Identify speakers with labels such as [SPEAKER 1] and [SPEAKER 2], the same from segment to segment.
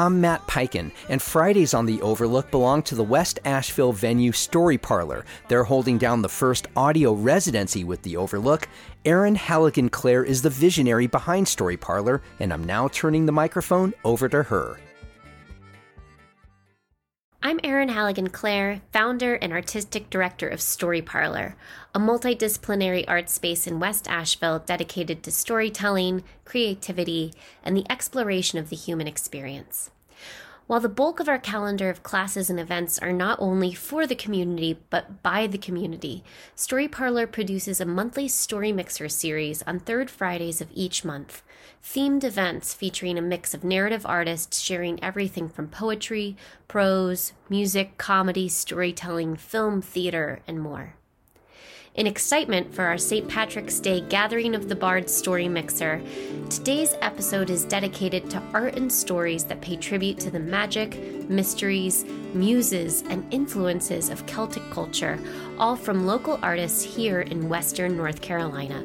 [SPEAKER 1] I'm Matt Peiken, and Fridays on the Overlook belong to the West Asheville venue Story Parlor. They're holding down the first audio residency with the Overlook. Erin Halligan Clare is the visionary behind Story Parlor, and I'm now turning the microphone over to her.
[SPEAKER 2] I'm Erin Halligan Clare, founder and artistic director of Story Parlor, a multidisciplinary art space in West Asheville dedicated to storytelling, creativity, and the exploration of the human experience. While the bulk of our calendar of classes and events are not only for the community but by the community, Story Parlor produces a monthly story mixer series on third Fridays of each month. Themed events featuring a mix of narrative artists sharing everything from poetry, prose, music, comedy, storytelling, film, theater, and more. In excitement for our St. Patrick's Day Gathering of the Bards Story Mixer, today's episode is dedicated to art and stories that pay tribute to the magic, mysteries, muses, and influences of Celtic culture, all from local artists here in Western North Carolina.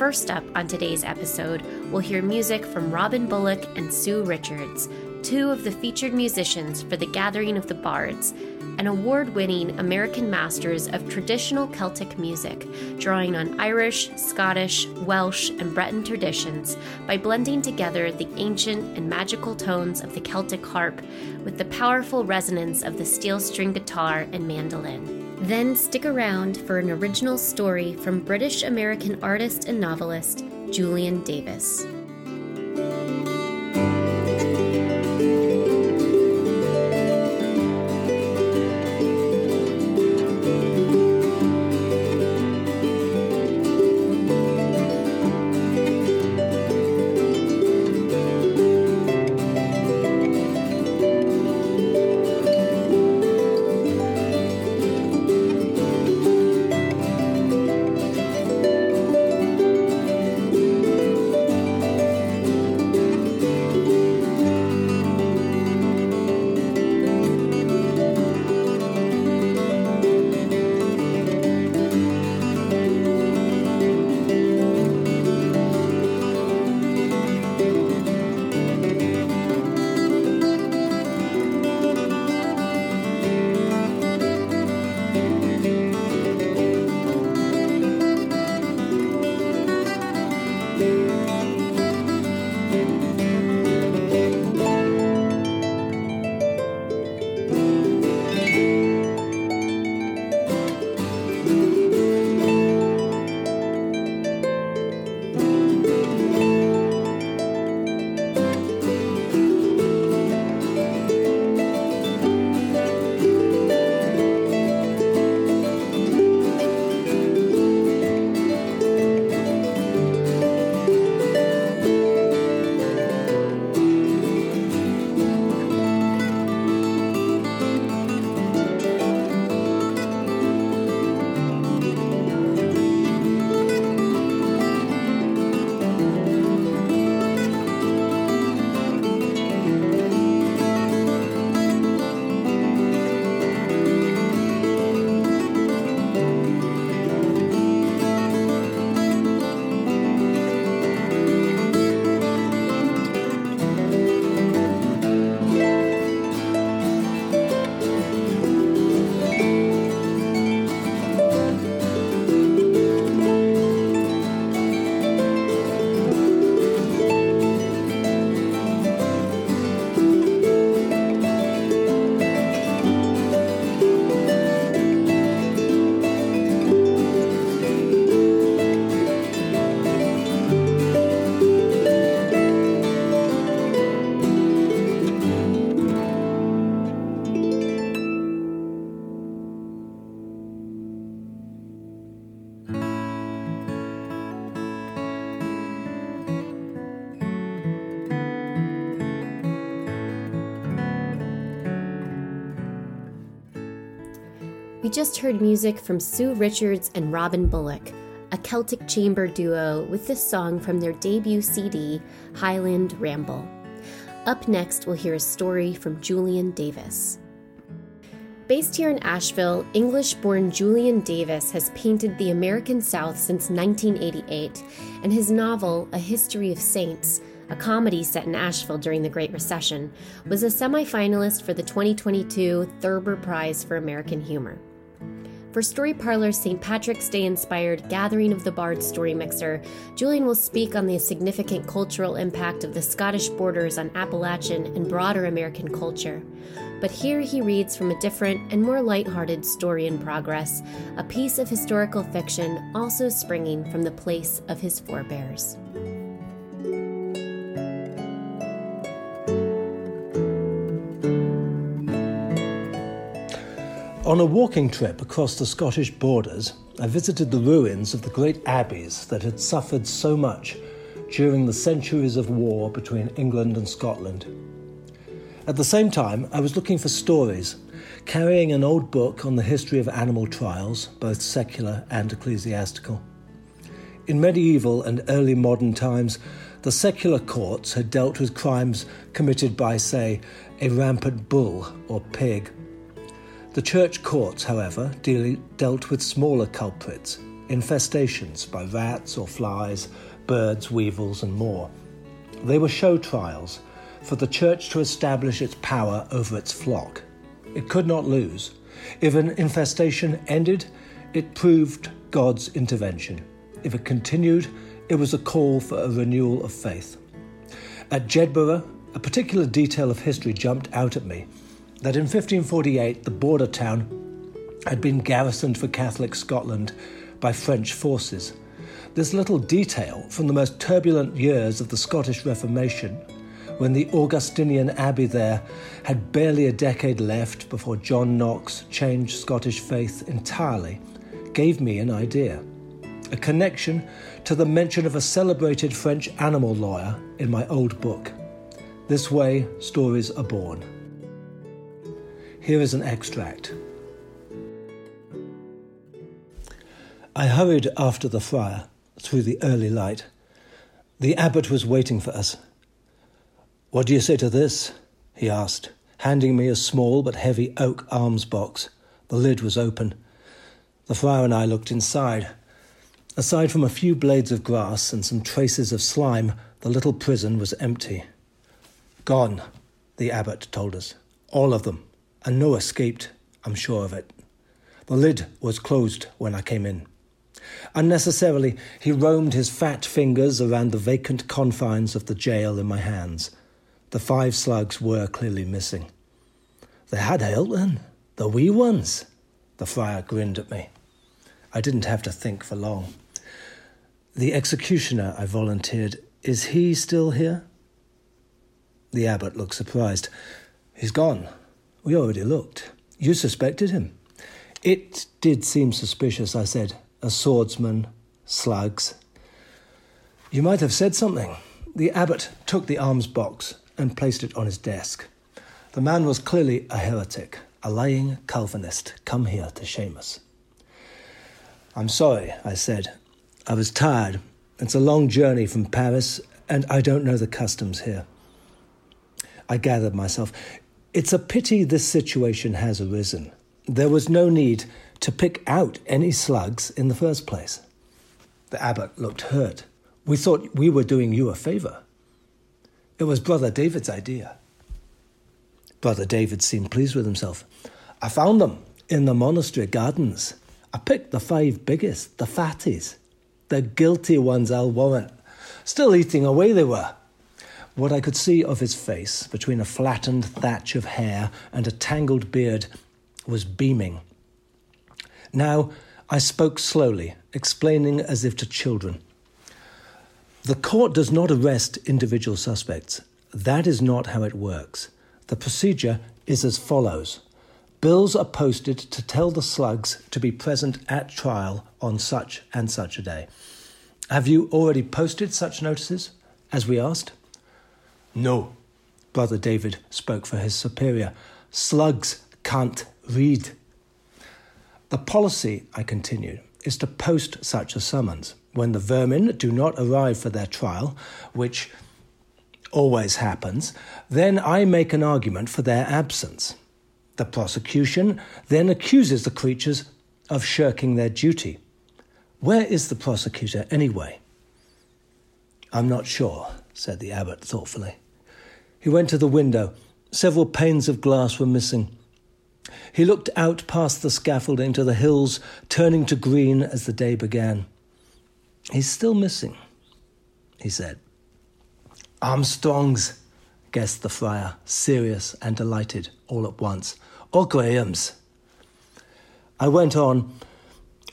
[SPEAKER 2] First up on today's episode, we'll hear music from Robin Bullock and Sue Richards, two of the featured musicians for the Gathering of the Bards, an award winning American masters of traditional Celtic music, drawing on Irish, Scottish, Welsh, and Breton traditions by blending together the ancient and magical tones of the Celtic harp with the powerful resonance of the steel string guitar and mandolin. Then stick around for an original story from British American artist and novelist Julian Davis. We just heard music from Sue Richards and Robin Bullock, a Celtic chamber duo with this song from their debut CD, Highland Ramble. Up next, we'll hear a story from Julian Davis. Based here in Asheville, English born Julian Davis has painted the American South since 1988, and his novel, A History of Saints, a comedy set in Asheville during the Great Recession, was a semifinalist for the 2022 Thurber Prize for American Humor. For Story Parlor's St. Patrick's Day inspired Gathering of the Bards story mixer, Julian will speak on the significant cultural impact of the Scottish borders on Appalachian and broader American culture. But here he reads from a different and more light-hearted story in progress, a piece of historical fiction also springing from the place of his forebears.
[SPEAKER 3] On a walking trip across the Scottish borders, I visited the ruins of the great abbeys that had suffered so much during the centuries of war between England and Scotland. At the same time, I was looking for stories, carrying an old book on the history of animal trials, both secular and ecclesiastical. In medieval and early modern times, the secular courts had dealt with crimes committed by, say, a rampant bull or pig the church courts, however, dealt with smaller culprits, infestations by rats or flies, birds, weevils, and more. They were show trials for the church to establish its power over its flock. It could not lose. If an infestation ended, it proved God's intervention. If it continued, it was a call for a renewal of faith. At Jedburgh, a particular detail of history jumped out at me that in 1548 the border town had been garrisoned for Catholic Scotland by French forces. This little detail from the most turbulent years of the Scottish Reformation, when the Augustinian abbey there had barely a decade left before John Knox changed Scottish faith entirely, gave me an idea. A connection to the mention of a celebrated French animal lawyer in my old book. This way, stories are born. Here is an extract. I hurried after the friar through the early light. The abbot was waiting for us. What do you say to this? he asked, handing me a small but heavy oak alms box. The lid was open. The friar and I looked inside. Aside from a few blades of grass and some traces of slime, the little prison was empty. Gone, the abbot told us. All of them and no escaped, I'm sure of it. The lid was closed when I came in. Unnecessarily, he roamed his fat fingers around the vacant confines of the jail in my hands. The five slugs were clearly missing. They had Hilton, the wee ones. The friar grinned at me. I didn't have to think for long. The executioner, I volunteered, is he still here? The abbot looked surprised. He's gone. We already looked. You suspected him. It did seem suspicious, I said. A swordsman, slugs. You might have said something. The abbot took the alms box and placed it on his desk. The man was clearly a heretic, a lying Calvinist, come here to shame us. I'm sorry, I said. I was tired. It's a long journey from Paris, and I don't know the customs here. I gathered myself. It's a pity this situation has arisen. There was no need to pick out any slugs in the first place. The abbot looked hurt. We thought we were doing you a favor. It was Brother David's idea. Brother David seemed pleased with himself. I found them in the monastery gardens. I picked the five biggest, the fatties. The guilty ones, I'll warrant. Still eating away they were. What I could see of his face, between a flattened thatch of hair and a tangled beard, was beaming. Now I spoke slowly, explaining as if to children. The court does not arrest individual suspects. That is not how it works. The procedure is as follows Bills are posted to tell the slugs to be present at trial on such and such a day. Have you already posted such notices, as we asked? No, Brother David spoke for his superior. Slugs can't read. The policy, I continued, is to post such a summons. When the vermin do not arrive for their trial, which always happens, then I make an argument for their absence. The prosecution then accuses the creatures of shirking their duty. Where is the prosecutor anyway? I'm not sure, said the abbot thoughtfully. He went to the window. Several panes of glass were missing. He looked out past the scaffolding to the hills, turning to green as the day began. He's still missing, he said. Armstrong's, guessed the friar, serious and delighted all at once. Or Graham's. I went on.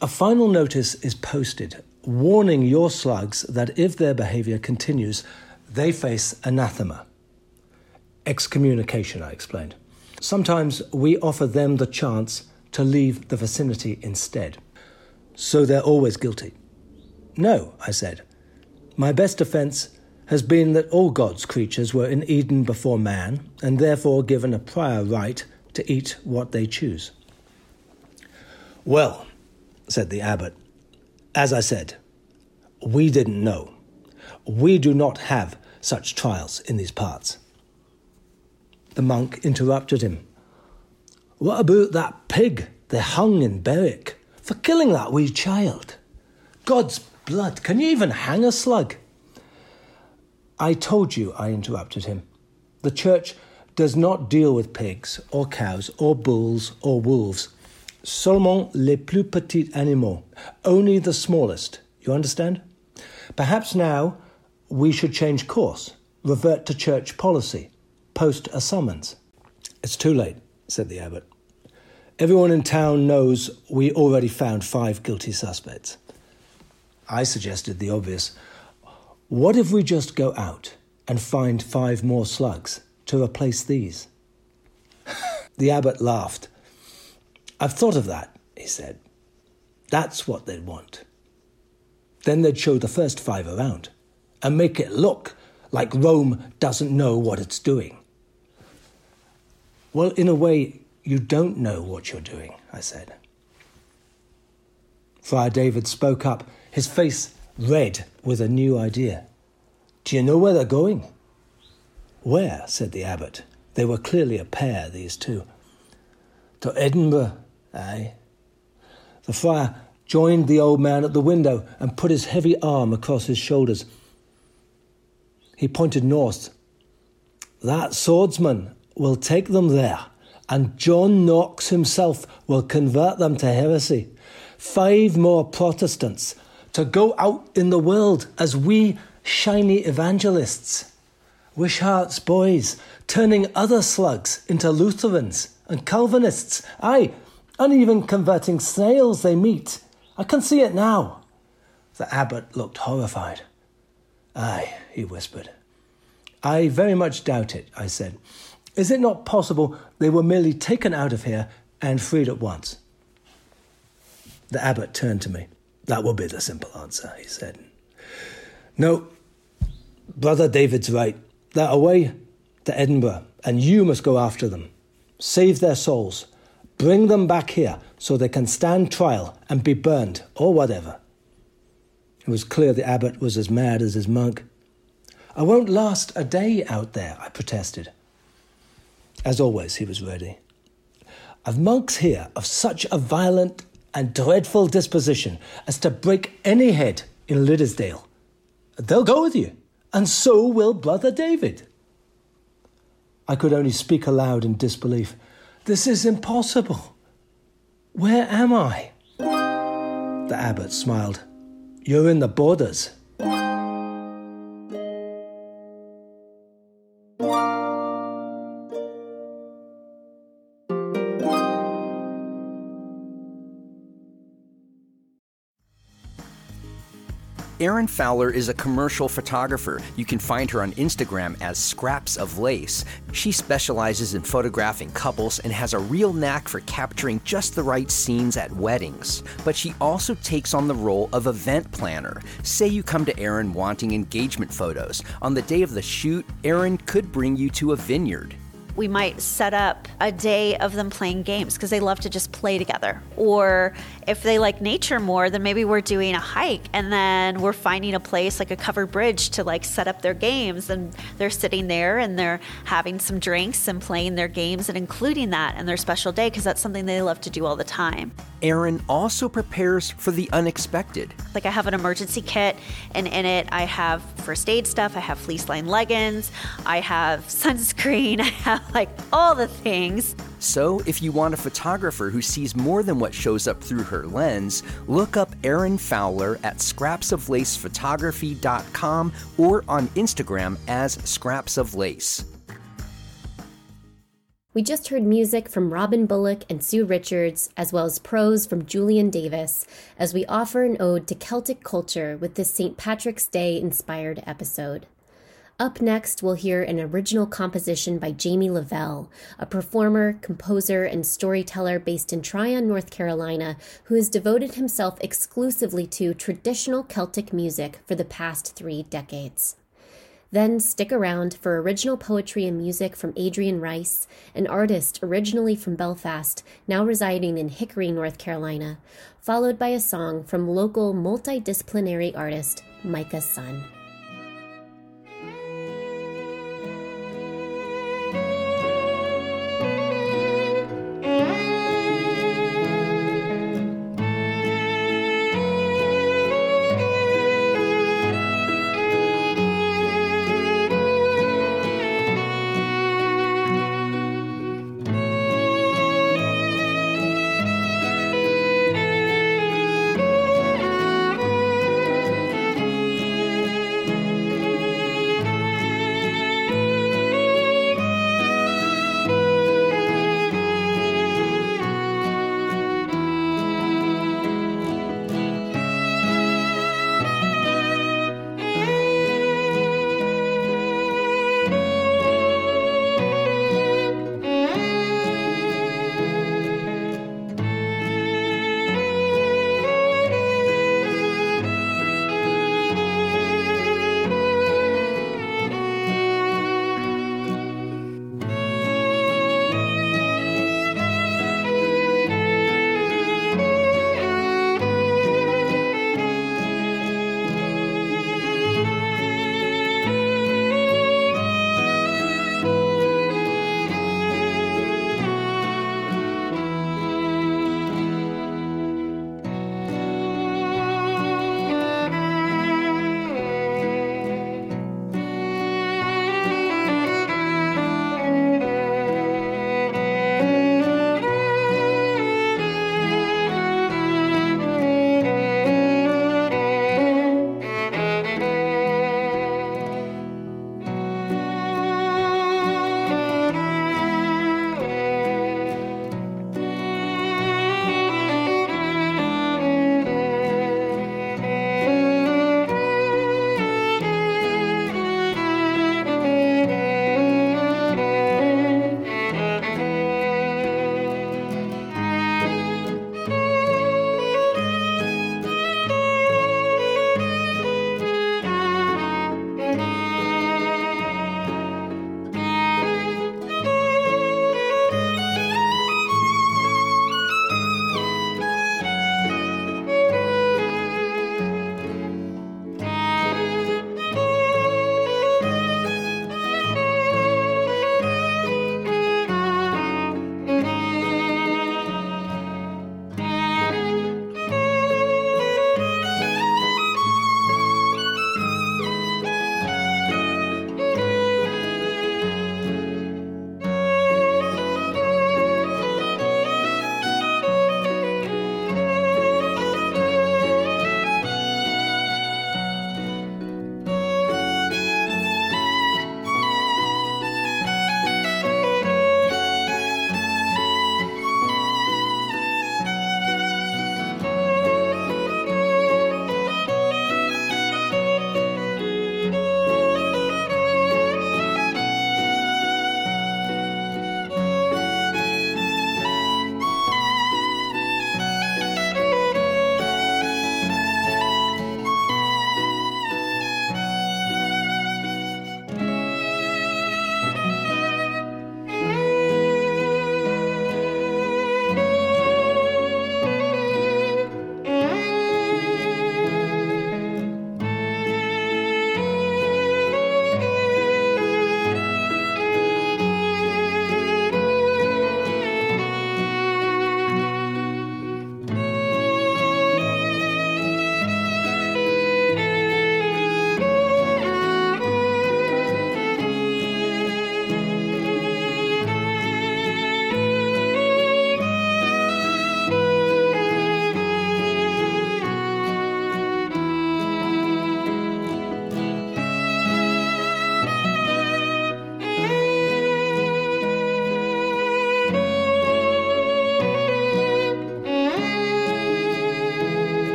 [SPEAKER 3] A final notice is posted warning your slugs that if their behavior continues, they face anathema. Excommunication, I explained. Sometimes we offer them the chance to leave the vicinity instead. So they're always guilty. No, I said. My best defense has been that all God's creatures were in Eden before man, and therefore given a prior right to eat what they choose. Well, said the abbot, as I said, we didn't know. We do not have such trials in these parts. The monk interrupted him. What about that pig they hung in Berwick for killing that wee child? God's blood, can you even hang a slug? I told you, I interrupted him. The church does not deal with pigs or cows or bulls or wolves. Seulement les plus petits animaux, only the smallest. You understand? Perhaps now we should change course, revert to church policy, post a summons. It's too late, said the abbot. Everyone in town knows we already found five guilty suspects. I suggested the obvious. What if we just go out and find five more slugs to replace these? the abbot laughed. I've thought of that, he said. That's what they'd want. Then they'd show the first five around and make it look like Rome doesn't know what it's doing. Well, in a way, you don't know what you're doing, I said. Friar David spoke up, his face red with a new idea. Do you know where they're going? Where? said the abbot. They were clearly a pair, these two. To Edinburgh, aye. The friar joined the old man at the window and put his heavy arm across his shoulders. He pointed north. That swordsman will take them there, and John Knox himself will convert them to heresy. Five more Protestants to go out in the world as we shiny evangelists. Wishart's boys turning other slugs into Lutherans and Calvinists, aye, and even converting snails they meet I can see it now. The abbot looked horrified. Aye, he whispered. I very much doubt it, I said. Is it not possible they were merely taken out of here and freed at once? The abbot turned to me. That will be the simple answer, he said. No, Brother David's right. They're away to Edinburgh, and you must go after them. Save their souls. Bring them back here so they can stand trial and be burned or whatever. It was clear the abbot was as mad as his monk. I won't last a day out there, I protested. As always, he was ready. I've monks here of such a violent and dreadful disposition as to break any head in Liddesdale. They'll go with you, and so will Brother David. I could only speak aloud in disbelief. This is impossible. Where am I? The abbot smiled. You're in the borders.
[SPEAKER 1] Erin Fowler is a commercial photographer. You can find her on Instagram as Scraps of Lace. She specializes in photographing couples and has a real knack for capturing just the right scenes at weddings. But she also takes on the role of event planner. Say you come to Erin wanting engagement photos. On the day of the shoot, Erin could bring you to a vineyard.
[SPEAKER 4] We might set up a day of them playing games because they love to just play together. Or if they like nature more, then maybe we're doing a hike and then we're finding a place like a covered bridge to like set up their games and they're sitting there and they're having some drinks and playing their games and including that in their special day because that's something they love to do all the time.
[SPEAKER 1] Erin also prepares for the unexpected.
[SPEAKER 4] Like I have an emergency kit and in it I have first aid stuff, I have fleece lined leggings, I have sunscreen, I have like all the things.
[SPEAKER 1] So, if you want a photographer who sees more than what shows up through her lens, look up Erin Fowler at scrapsoflacephotography.com or on Instagram as Scraps of Lace.
[SPEAKER 2] We just heard music from Robin Bullock and Sue Richards, as well as prose from Julian Davis, as we offer an ode to Celtic culture with this St. Patrick's Day inspired episode. Up next, we'll hear an original composition by Jamie Lavelle, a performer, composer, and storyteller based in Tryon, North Carolina, who has devoted himself exclusively to traditional Celtic music for the past three decades. Then stick around for original poetry and music from Adrian Rice, an artist originally from Belfast, now residing in Hickory, North Carolina, followed by a song from local multidisciplinary artist Micah Sun.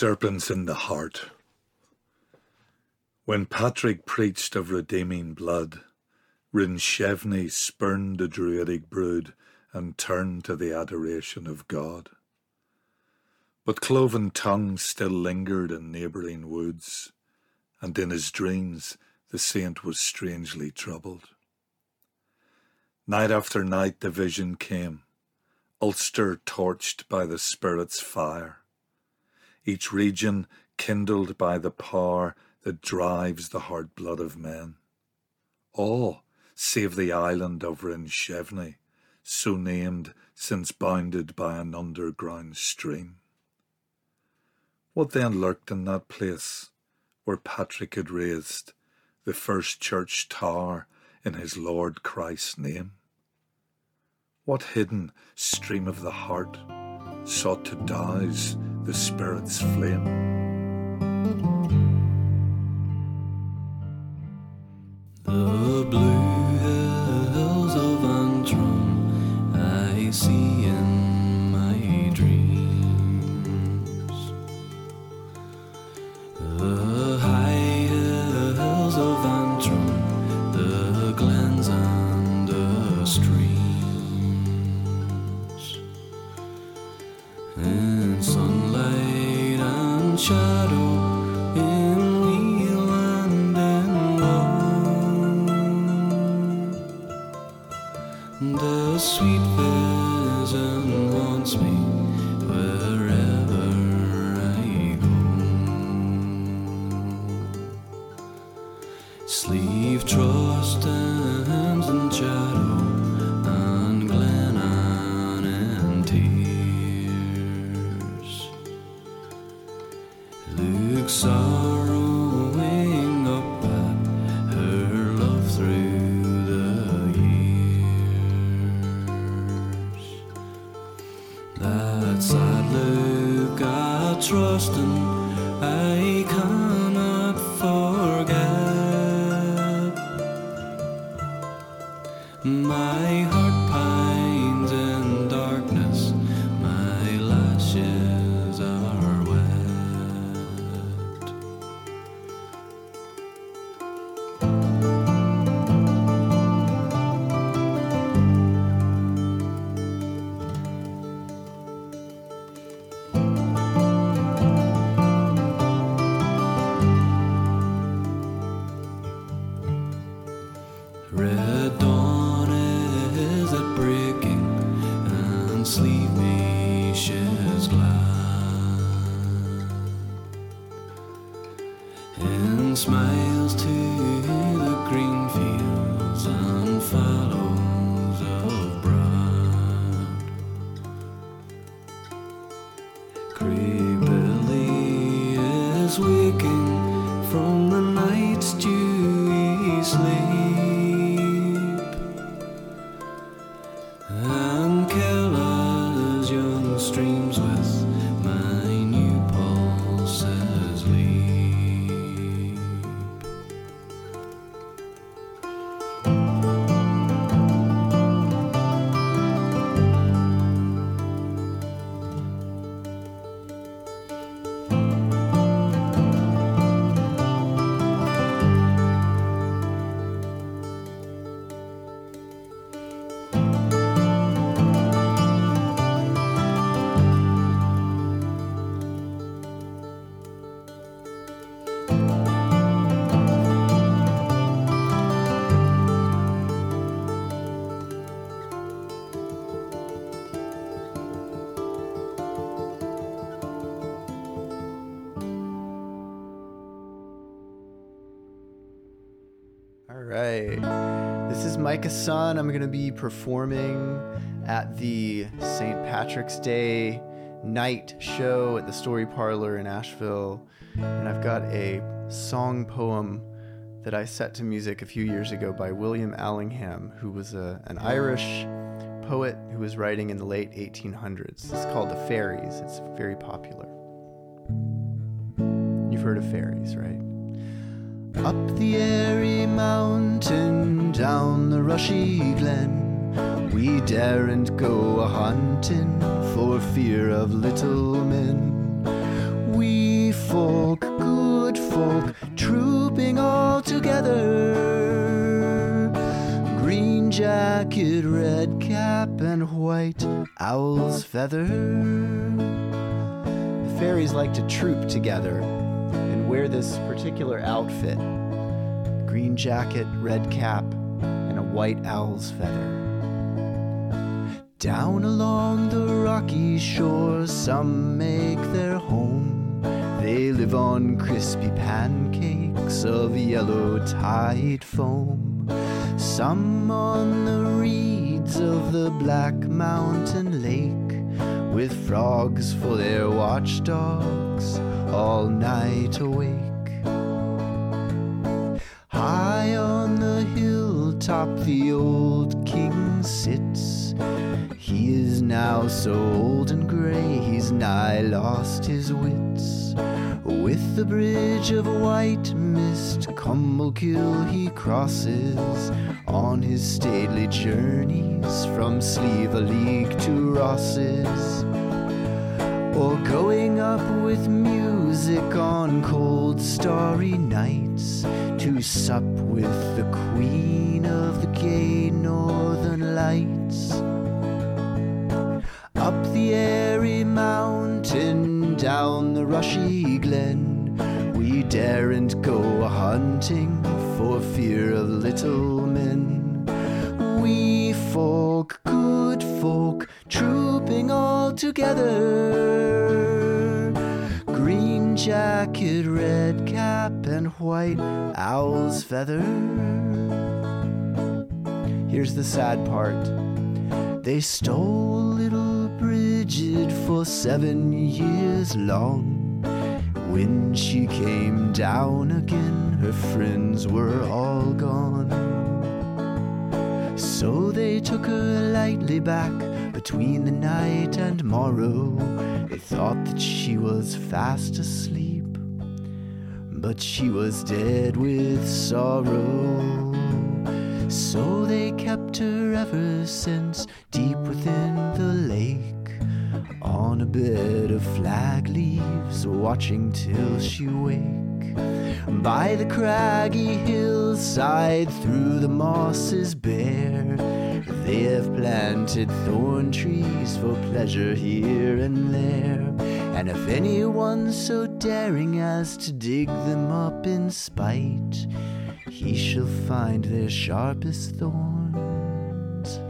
[SPEAKER 5] Serpents in the Heart. When Patrick preached of redeeming blood, Rinchevny spurned the druidic brood and turned to the adoration of God. But cloven tongues still lingered in neighbouring woods, and in his dreams the saint was strangely troubled. Night after night the vision came, Ulster torched by the Spirit's fire, each region kindled by the power that drives the hard blood of men. All save the island of Rinchevny, so named since bounded by an underground stream. What then lurked in that place where Patrick had raised the first church tower in his Lord Christ's name? What hidden stream of the heart sought to douse the Spirit's flame?
[SPEAKER 6] Red dawn is at breaking, and sleep smiles
[SPEAKER 7] Micah Sun. I'm going to be performing at the St. Patrick's Day night show at the Story Parlor in Asheville. And I've got a song poem that I set to music a few years ago by William Allingham, who was a, an Irish poet who was writing in the late 1800s. It's called The Fairies. It's very popular. You've heard of fairies, right? Up the airy mountain, down the rushy glen, we daren't go a hunting for fear of little men. Wee folk, good folk, trooping all together. Green jacket, red cap, and white owl's feather. The fairies like to troop together and wear this particular outfit green jacket, red cap, white owl's feather. Down along the rocky shore, some make their home. They live on crispy pancakes of yellow tide foam. Some on the reeds of the Black Mountain Lake, with frogs for their watchdogs, all night awake. Hilltop, the old king sits. He is now so old and gray, he's nigh lost his wits. With the bridge of white mist, Columbkill he crosses on his stately journeys from Slieve League to Rosses. Or going up with music on cold starry nights to sup with the queen of the gay northern lights. Up the airy mountain, down the rushy glen, we daren't go hunting for fear of little men. Wee folk, good folk, trooping all together. Jacket, red cap, and white owl's feather. Here's the sad part. They stole little Bridget for seven years long. When she came down again, her friends were all gone. So they took her lightly back between the night and morrow. They thought that she was fast asleep, but she was dead with sorrow. So they kept her ever since deep within the lake on a bed of flag leaves, watching till she wake. By the craggy hillside, through the mosses bare, they have planted thorn trees for pleasure here and there. And if anyone's so daring as to dig them up in spite, he shall find their sharpest thorns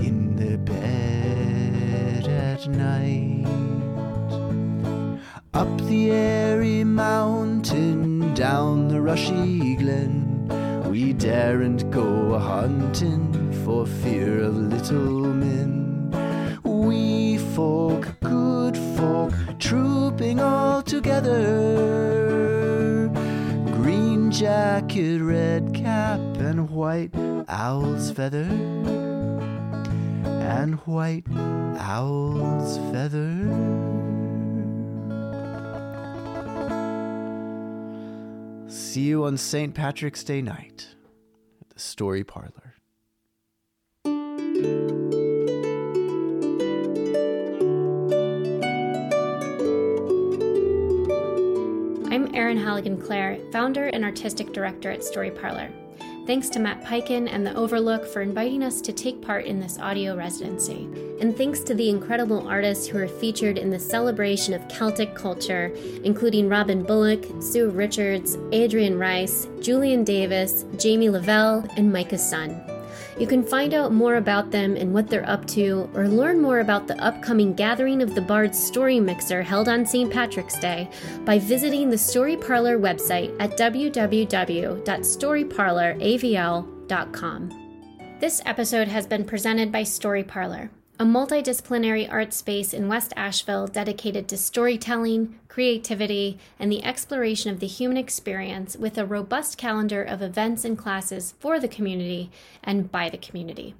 [SPEAKER 7] in their bed at night. Up the airy mountain, down the rushy glen, we daren't go a hunting for fear of little men. Wee folk, good folk, trooping all together. Green jacket, red cap, and white owl's feather. And white owl's feather. See you on St. Patrick's Day night at the Story Parlor.
[SPEAKER 2] I'm Erin Halligan Clare, founder and artistic director at Story Parlor. Thanks to Matt Peiken and The Overlook for inviting us to take part in this audio residency. And thanks to the incredible artists who are featured in the celebration of Celtic culture, including Robin Bullock, Sue Richards, Adrian Rice, Julian Davis, Jamie Lavelle, and Micah Sun. You can find out more about them and what they're up to, or learn more about the upcoming Gathering of the Bards Story Mixer held on St. Patrick's Day by visiting the Story Parlor website at www.storyparloravl.com. This episode has been presented by Story Parlor, a multidisciplinary art space in West Asheville dedicated to storytelling, creativity, and the exploration of the human experience with a robust calendar of events and classes for the community and by the community.